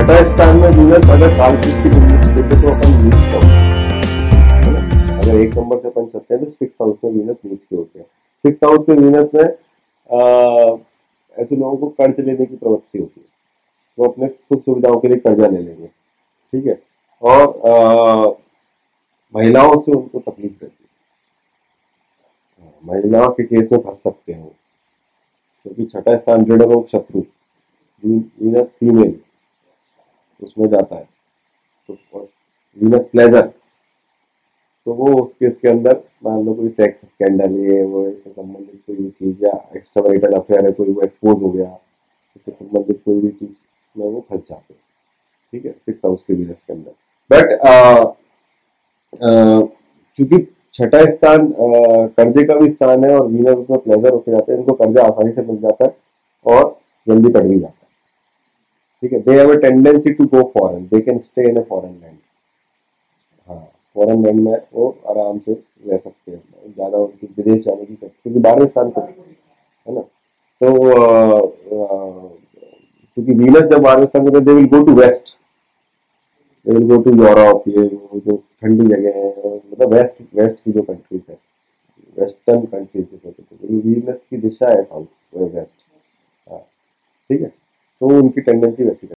छठा स्थान में अगर देखे तो अपन का अगर एक नंबर से अपन चलते हैं तो सिक्स हाउस में नीच के होते हैं। सिक्स हाउस में ऐसे लोगों को कर्ज लेने की प्रवृत्ति होती है। वो अपने सुख सुविधाओं के लिए कर्जा ले लेंगे ठीक है? और महिलाओं से उनको तकलीफ़ रहती है। हाँ, महिलाओं के केस में फंस सकते हैं क्योंकि छठा स्थान दृढ़ वो शत्रु फीमेल उसमें जाता है। तो वीनस प्लेजर तो वो उस केस के अंदर मान लो कोई सेक्स स्कैंडल ये, वो इससे संबंधित कोई भी चीज़ या एक्स्ट्रा वाइटल अफेयर है, कोई वो एक्सपोज हो गया, इससे संबंधित कोई भी चीज़ में वो फंस जाते हैं। ठीक है? सिक्स हाउस के वीनस के अंदर। बट क्योंकि छठा स्थान कर्जे का भी स्थान है और वीनस उसमें प्लेजर होते जाते हैं, इनको कर्जा आसानी से मिल जाता है और जल्दी कट भी जाता है। ठीक है? They have a tendency to go foreign they can stay in a foreign land हाँ फॉरेन लैंड में वो आराम से रह सकते हैं। ज़्यादा विदेश जाने की क्योंकि बारहवें स्थान पर है ना? तो क्योंकि वीनस जब बारहवें स्थान पर they will go to west they will go to Europe ये जो ठंडी जगह है मतलब वेस्ट वेस्ट की जो कंट्रीज़ है वेस्टर्न कंट्रीज़ जैसे वीनस की दिशा है साउथ वेस्ट हाँ ठीक है? तो उनकी टेंडेंसी वैसी